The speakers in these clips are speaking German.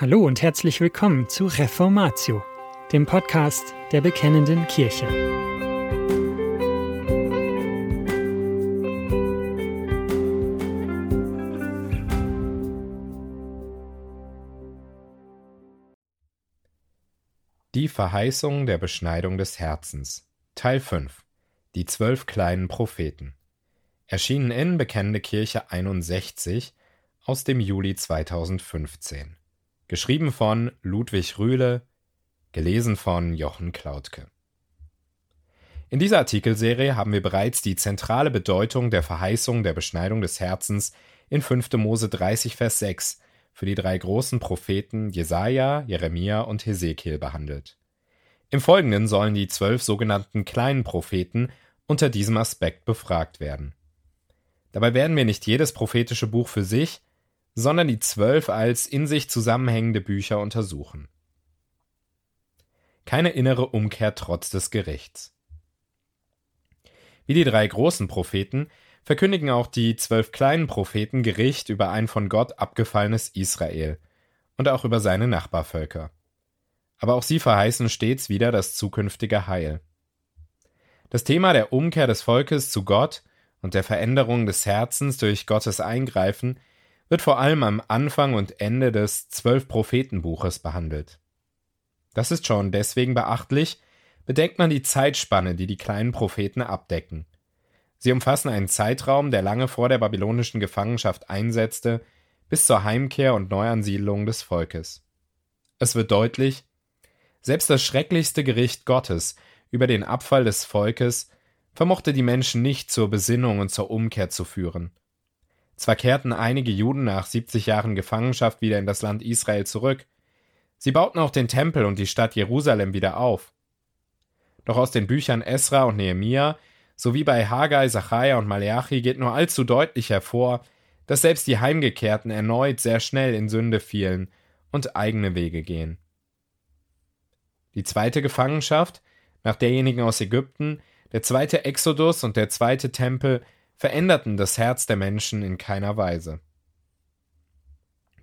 Hallo und herzlich willkommen zu Reformatio, dem Podcast der Bekennenden Kirche. Die Verheißung der Beschneidung des Herzens. Teil 5 Die zwölf kleinen Propheten. Erschienen in Bekennende Kirche 61 aus dem Juli 2015 Geschrieben von Ludwig Rühle, gelesen von Jochen Klautke. In dieser Artikelserie haben wir bereits die zentrale Bedeutung der Verheißung der Beschneidung des Herzens in 5. Mose 30, Vers 6 für die drei großen Propheten Jesaja, Jeremia und Hesekiel behandelt. Im Folgenden sollen die zwölf sogenannten kleinen Propheten unter diesem Aspekt befragt werden. Dabei werden wir nicht jedes prophetische Buch für sich, sondern die zwölf als in sich zusammenhängende Bücher untersuchen. Keine innere Umkehr trotz des Gerichts. Wie die drei großen Propheten verkündigen auch die zwölf kleinen Propheten Gericht über ein von Gott abgefallenes Israel und auch über seine Nachbarvölker. Aber auch sie verheißen stets wieder das zukünftige Heil. Das Thema der Umkehr des Volkes zu Gott und der Veränderung des Herzens durch Gottes Eingreifen wird vor allem am Anfang und Ende des Zwölf-Propheten-Buches behandelt. Das ist schon deswegen beachtlich, bedenkt man die Zeitspanne, die die kleinen Propheten abdecken. Sie umfassen einen Zeitraum, der lange vor der babylonischen Gefangenschaft einsetzte, bis zur Heimkehr und Neuansiedlung des Volkes. Es wird deutlich, selbst das schrecklichste Gericht Gottes über den Abfall des Volkes vermochte die Menschen nicht zur Besinnung und zur Umkehr zu führen. Zwar kehrten einige Juden nach 70 Jahren Gefangenschaft wieder in das Land Israel zurück, sie bauten auch den Tempel und die Stadt Jerusalem wieder auf. Doch aus den Büchern Esra und Nehemia sowie bei Haggai, Zachariah und Maleachi geht nur allzu deutlich hervor, dass selbst die Heimgekehrten erneut sehr schnell in Sünde fielen und eigene Wege gehen. Die zweite Gefangenschaft, nach derjenigen aus Ägypten, der zweite Exodus und der zweite Tempel veränderten das Herz der Menschen in keiner Weise.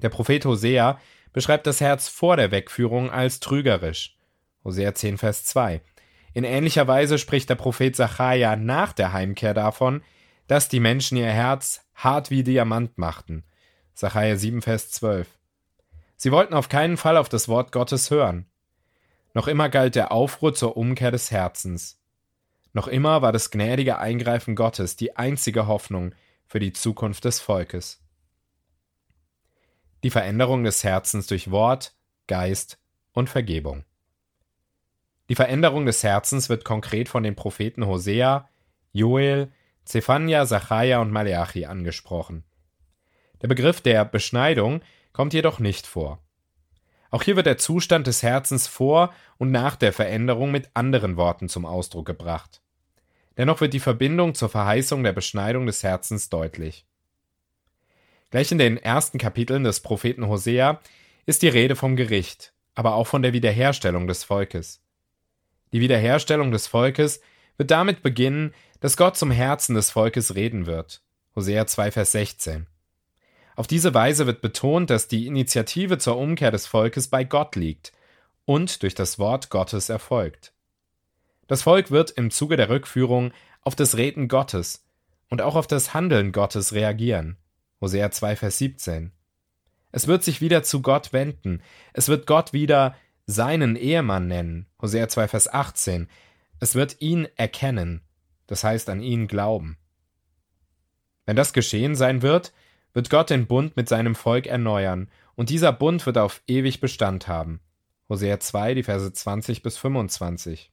Der Prophet Hosea beschreibt das Herz vor der Wegführung als trügerisch. Hosea 10, Vers 2. In ähnlicher Weise spricht der Prophet Sacharja nach der Heimkehr davon, dass die Menschen ihr Herz hart wie Diamant machten. Sacharja 7, Vers 12. Sie wollten auf keinen Fall auf das Wort Gottes hören. Noch immer galt der Aufruhr zur Umkehr des Herzens. Noch immer war das gnädige Eingreifen Gottes die einzige Hoffnung für die Zukunft des Volkes. Die Veränderung des Herzens durch Wort, Geist und Vergebung. Die Veränderung des Herzens wird konkret von den Propheten Hosea, Joel, Zephania, Sacharja und Maleachi angesprochen. Der Begriff der Beschneidung kommt jedoch nicht vor. Auch hier wird der Zustand des Herzens vor und nach der Veränderung mit anderen Worten zum Ausdruck gebracht. Dennoch wird die Verbindung zur Verheißung der Beschneidung des Herzens deutlich. Gleich in den ersten Kapiteln des Propheten Hosea ist die Rede vom Gericht, aber auch von der Wiederherstellung des Volkes. Die Wiederherstellung des Volkes wird damit beginnen, dass Gott zum Herzen des Volkes reden wird. Hosea 2, Vers 16. Auf diese Weise wird betont, dass die Initiative zur Umkehr des Volkes bei Gott liegt und durch das Wort Gottes erfolgt. Das Volk wird im Zuge der Rückführung auf das Reden Gottes und auch auf das Handeln Gottes reagieren. Hosea 2, Vers 17. Es wird sich wieder zu Gott wenden. Es wird Gott wieder seinen Ehemann nennen. Hosea 2, Vers 18. Es wird ihn erkennen. Das heißt an ihn glauben. Wenn das geschehen sein wird, wird Gott den Bund mit seinem Volk erneuern, und dieser Bund wird auf ewig Bestand haben. Hosea 2, die Verse 20 bis 25.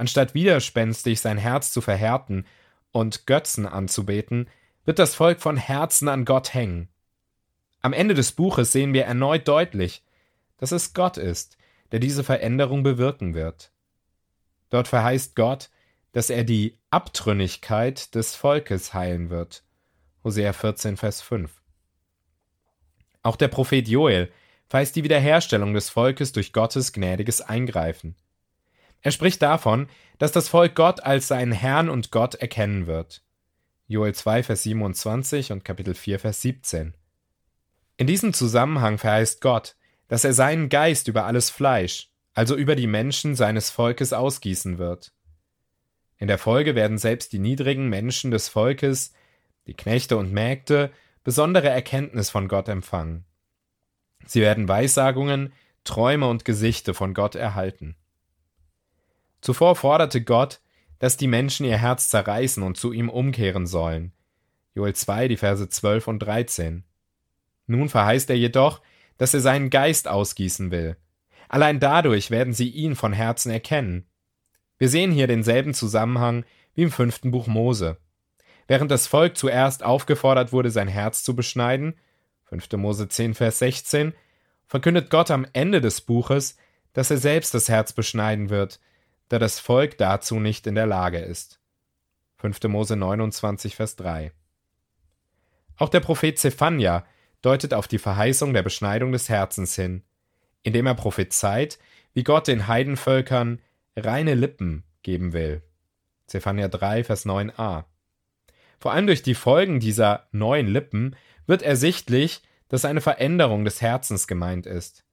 Anstatt widerspenstig sein Herz zu verhärten und Götzen anzubeten, wird das Volk von Herzen an Gott hängen. Am Ende des Buches sehen wir erneut deutlich, dass es Gott ist, der diese Veränderung bewirken wird. Dort verheißt Gott, dass er die Abtrünnigkeit des Volkes heilen wird Hosea 14, Vers 5. Auch der Prophet Joel verheißt die Wiederherstellung des Volkes durch Gottes gnädiges Eingreifen. Er spricht davon, dass das Volk Gott als seinen Herrn und Gott erkennen wird. Joel 2, Vers 27 und Kapitel 4, Vers 17. In diesem Zusammenhang verheißt Gott, dass er seinen Geist über alles Fleisch, also über die Menschen seines Volkes ausgießen wird. In der Folge werden selbst die niedrigen Menschen des Volkes, die Knechte und Mägde, besondere Erkenntnis von Gott empfangen. Sie werden Weissagungen, Träume und Gesichte von Gott erhalten. Zuvor forderte Gott, dass die Menschen ihr Herz zerreißen und zu ihm umkehren sollen. Joel 2, die Verse 12 und 13. Nun verheißt er jedoch, dass er seinen Geist ausgießen will. Allein dadurch werden sie ihn von Herzen erkennen. Wir sehen hier denselben Zusammenhang wie im fünften Buch Mose. Während das Volk zuerst aufgefordert wurde, sein Herz zu beschneiden, 5. Mose 10, Vers 16, verkündet Gott am Ende des Buches, dass er selbst das Herz beschneiden wird, da das Volk dazu nicht in der Lage ist. 5. Mose 29, Vers 3. Auch der Prophet Zephania deutet auf die Verheißung der Beschneidung des Herzens hin, indem er prophezeit, wie Gott den Heidenvölkern reine Lippen geben will. Zephania 3, Vers 9a. Vor allem durch die Folgen dieser neuen Lippen wird ersichtlich, dass eine Veränderung des Herzens gemeint ist.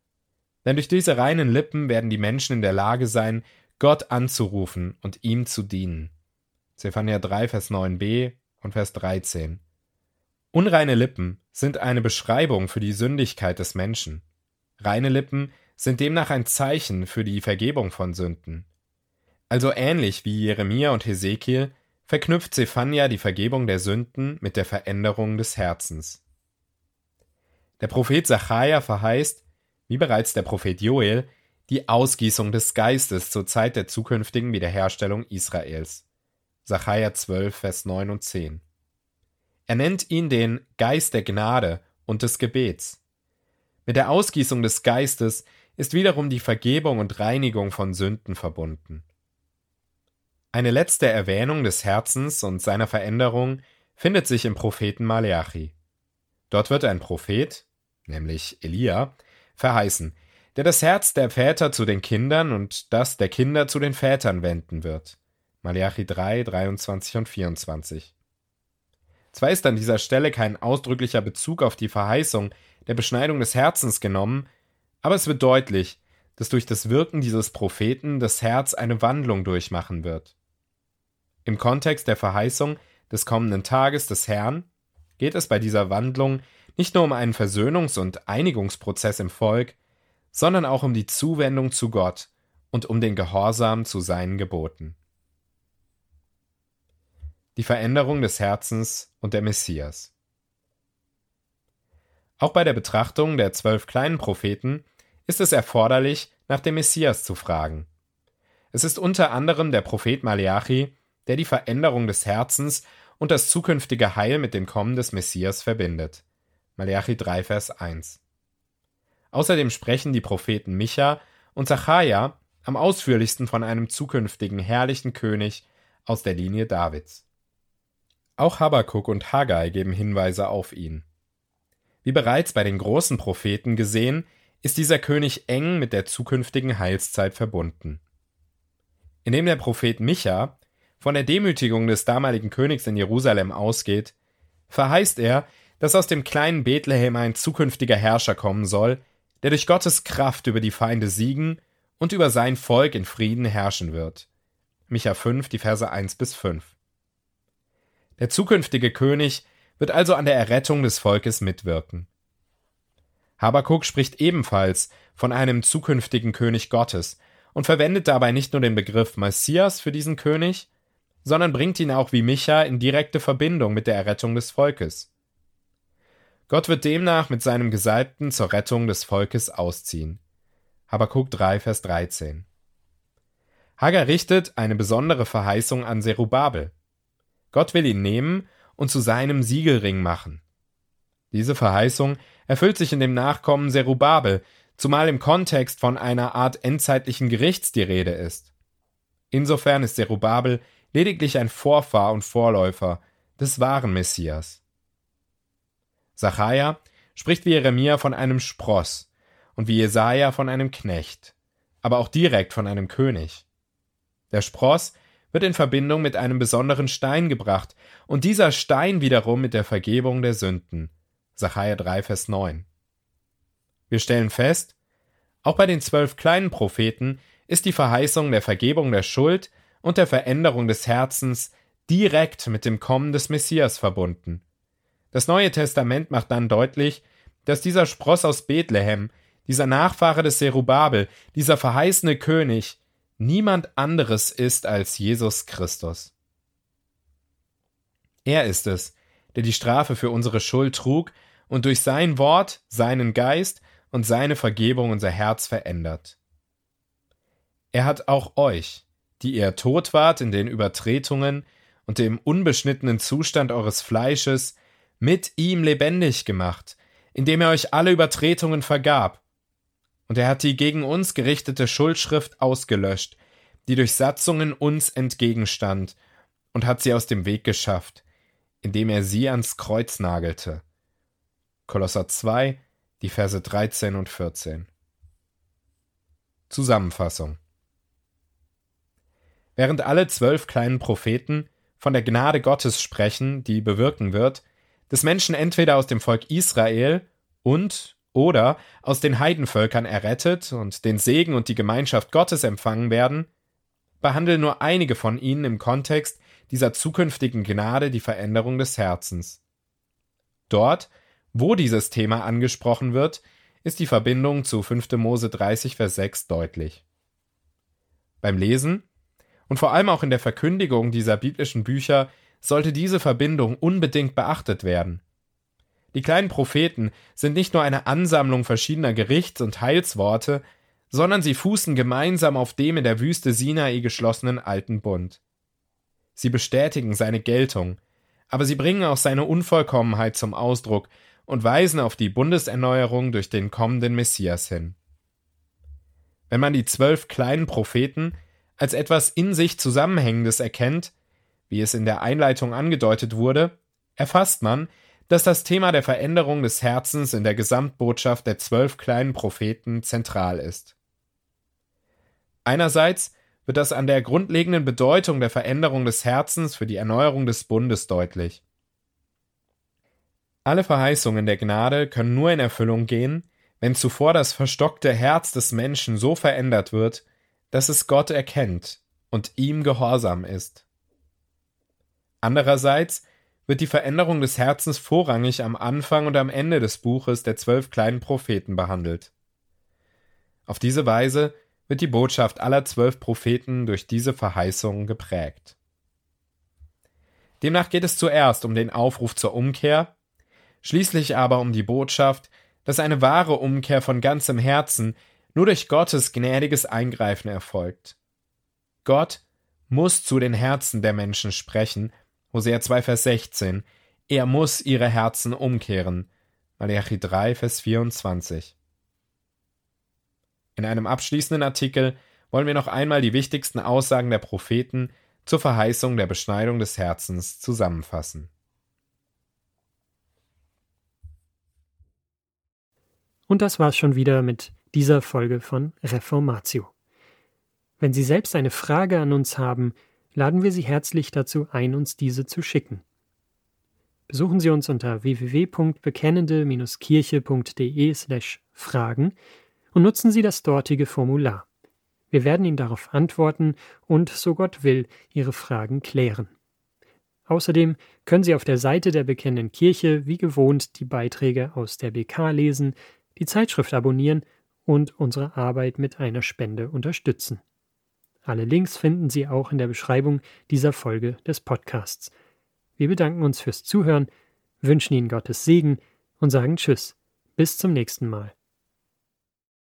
Denn durch diese reinen Lippen werden die Menschen in der Lage sein, Gott anzurufen und ihm zu dienen. Zephania 3, Vers 9b und Vers 13. Unreine Lippen sind eine Beschreibung für die Sündigkeit des Menschen. Reine Lippen sind demnach ein Zeichen für die Vergebung von Sünden. Also ähnlich wie Jeremia und Hesekiel verknüpft Zephania die Vergebung der Sünden mit der Veränderung des Herzens. Der Prophet Sacharja verheißt, wie bereits der Prophet Joel, die Ausgießung des Geistes zur Zeit der zukünftigen Wiederherstellung Israels. Sacharja 12, Vers 9 und 10. Er nennt ihn den Geist der Gnade und des Gebets. Mit der Ausgießung des Geistes ist wiederum die Vergebung und Reinigung von Sünden verbunden. Eine letzte Erwähnung des Herzens und seiner Veränderung findet sich im Propheten Maleachi. Dort wird ein Prophet, nämlich Elia, verheißen, der das Herz der Väter zu den Kindern und das der Kinder zu den Vätern wenden wird. Malachi 3, 23 und 24. Zwar ist an dieser Stelle kein ausdrücklicher Bezug auf die Verheißung der Beschneidung des Herzens genommen, aber es wird deutlich, dass durch das Wirken dieses Propheten das Herz eine Wandlung durchmachen wird. Im Kontext der Verheißung des kommenden Tages des Herrn geht es bei dieser Wandlung nicht nur um einen Versöhnungs- und Einigungsprozess im Volk, sondern auch um die Zuwendung zu Gott und um den Gehorsam zu seinen Geboten. Die Veränderung des Herzens und der Messias. Auch bei der Betrachtung der zwölf kleinen Propheten ist es erforderlich, nach dem Messias zu fragen. Es ist unter anderem der Prophet Maleachi, der die Veränderung des Herzens und das zukünftige Heil mit dem Kommen des Messias verbindet. Maleachi 3, Vers 1. Außerdem sprechen die Propheten Micha und Zachariah am ausführlichsten von einem zukünftigen herrlichen König aus der Linie Davids. Auch Habakuk und Haggai geben Hinweise auf ihn. Wie bereits bei den großen Propheten gesehen, ist dieser König eng mit der zukünftigen Heilszeit verbunden. Indem der Prophet Micha von der Demütigung des damaligen Königs in Jerusalem ausgeht, verheißt er, dass aus dem kleinen Bethlehem ein zukünftiger Herrscher kommen soll, der durch Gottes Kraft über die Feinde siegen und über sein Volk in Frieden herrschen wird. Micha 5, die Verse 1 bis 5. Der zukünftige König wird also an der Errettung des Volkes mitwirken. Habakuk spricht ebenfalls von einem zukünftigen König Gottes und verwendet dabei nicht nur den Begriff Messias für diesen König, sondern bringt ihn auch wie Micha in direkte Verbindung mit der Errettung des Volkes. Gott wird demnach mit seinem Gesalbten zur Rettung des Volkes ausziehen. Habakuk 3, Vers 13. Hagar richtet eine besondere Verheißung an Zerubabel. Gott will ihn nehmen und zu seinem Siegelring machen. Diese Verheißung erfüllt sich in dem Nachkommen Zerubabel, zumal im Kontext von einer Art endzeitlichen Gerichts die Rede ist. Insofern ist Zerubabel lediglich ein Vorfahr und Vorläufer des wahren Messias. Sacharja spricht wie Jeremia von einem Spross und wie Jesaja von einem Knecht, aber auch direkt von einem König. Der Spross wird in Verbindung mit einem besonderen Stein gebracht und dieser Stein wiederum mit der Vergebung der Sünden. Sacharja 3, Vers 9. Wir stellen fest, Auch bei den zwölf kleinen Propheten ist die Verheißung der Vergebung der Schuld und der Veränderung des Herzens direkt mit dem Kommen des Messias verbunden. Das Neue Testament macht dann deutlich, dass dieser Spross aus Bethlehem, dieser Nachfahre des Serubabel, dieser verheißene König, niemand anderes ist als Jesus Christus. Er ist es, der die Strafe für unsere Schuld trug und durch sein Wort, seinen Geist und seine Vergebung unser Herz verändert. Er hat auch euch, die ihr tot wart in den Übertretungen und dem unbeschnittenen Zustand eures Fleisches, mit ihm lebendig gemacht, indem er euch alle Übertretungen vergab. Und er hat die gegen uns gerichtete Schuldschrift ausgelöscht, die durch Satzungen uns entgegenstand, und hat sie aus dem Weg geschafft, indem er sie ans Kreuz nagelte. Kolosser 2, die Verse 13 und 14. Zusammenfassung Während alle zwölf kleinen Propheten von der Gnade Gottes sprechen, die bewirken wird, dass Menschen entweder aus dem Volk Israel und oder aus den Heidenvölkern errettet und den Segen und die Gemeinschaft Gottes empfangen werden, behandeln nur einige von ihnen im Kontext dieser zukünftigen Gnade die Veränderung des Herzens. Dort, wo dieses Thema angesprochen wird, ist die Verbindung zu 5. Mose 30, Vers 6 deutlich. Beim Lesen und vor allem auch in der Verkündigung dieser biblischen Bücher sollte diese Verbindung unbedingt beachtet werden. Die kleinen Propheten sind nicht nur eine Ansammlung verschiedener Gerichts- und Heilsworte, sondern sie fußen gemeinsam auf dem in der Wüste Sinai geschlossenen alten Bund. Sie bestätigen seine Geltung, aber sie bringen auch seine Unvollkommenheit zum Ausdruck und weisen auf die Bundeserneuerung durch den kommenden Messias hin. Wenn man die zwölf kleinen Propheten als etwas in sich Zusammenhängendes erkennt, wie es in der Einleitung angedeutet wurde, erfasst man, dass das Thema der Veränderung des Herzens in der Gesamtbotschaft der zwölf kleinen Propheten zentral ist. Einerseits wird das an der grundlegenden Bedeutung der Veränderung des Herzens für die Erneuerung des Bundes deutlich. Alle Verheißungen der Gnade können nur in Erfüllung gehen, wenn zuvor das verstockte Herz des Menschen so verändert wird, dass es Gott erkennt und ihm gehorsam ist. Andererseits wird die Veränderung des Herzens vorrangig am Anfang und am Ende des Buches der zwölf kleinen Propheten behandelt. Auf diese Weise wird die Botschaft aller zwölf Propheten durch diese Verheißungen geprägt. Demnach geht es zuerst um den Aufruf zur Umkehr, schließlich aber um die Botschaft, dass eine wahre Umkehr von ganzem Herzen nur durch Gottes gnädiges Eingreifen erfolgt. Gott muss zu den Herzen der Menschen sprechen Hosea 2, Vers 16. Er muss ihre Herzen umkehren. Malachi 3, Vers 24. In einem abschließenden Artikel wollen wir noch einmal die wichtigsten Aussagen der Propheten zur Verheißung der Beschneidung des Herzens zusammenfassen. Und das war's schon wieder mit dieser Folge von Reformatio. Wenn Sie selbst eine Frage an uns haben, laden wir Sie herzlich dazu ein, uns diese zu schicken. Besuchen Sie uns unter www.bekennende-kirche.de/fragen und nutzen Sie das dortige Formular. Wir werden Ihnen darauf antworten und, so Gott will, Ihre Fragen klären. Außerdem können Sie auf der Seite der Bekennenden Kirche wie gewohnt die Beiträge aus der BK lesen, die Zeitschrift abonnieren und unsere Arbeit mit einer Spende unterstützen. Alle Links finden Sie auch in der Beschreibung dieser Folge des Podcasts. Wir bedanken uns fürs Zuhören, wünschen Ihnen Gottes Segen und sagen Tschüss. Bis zum nächsten Mal.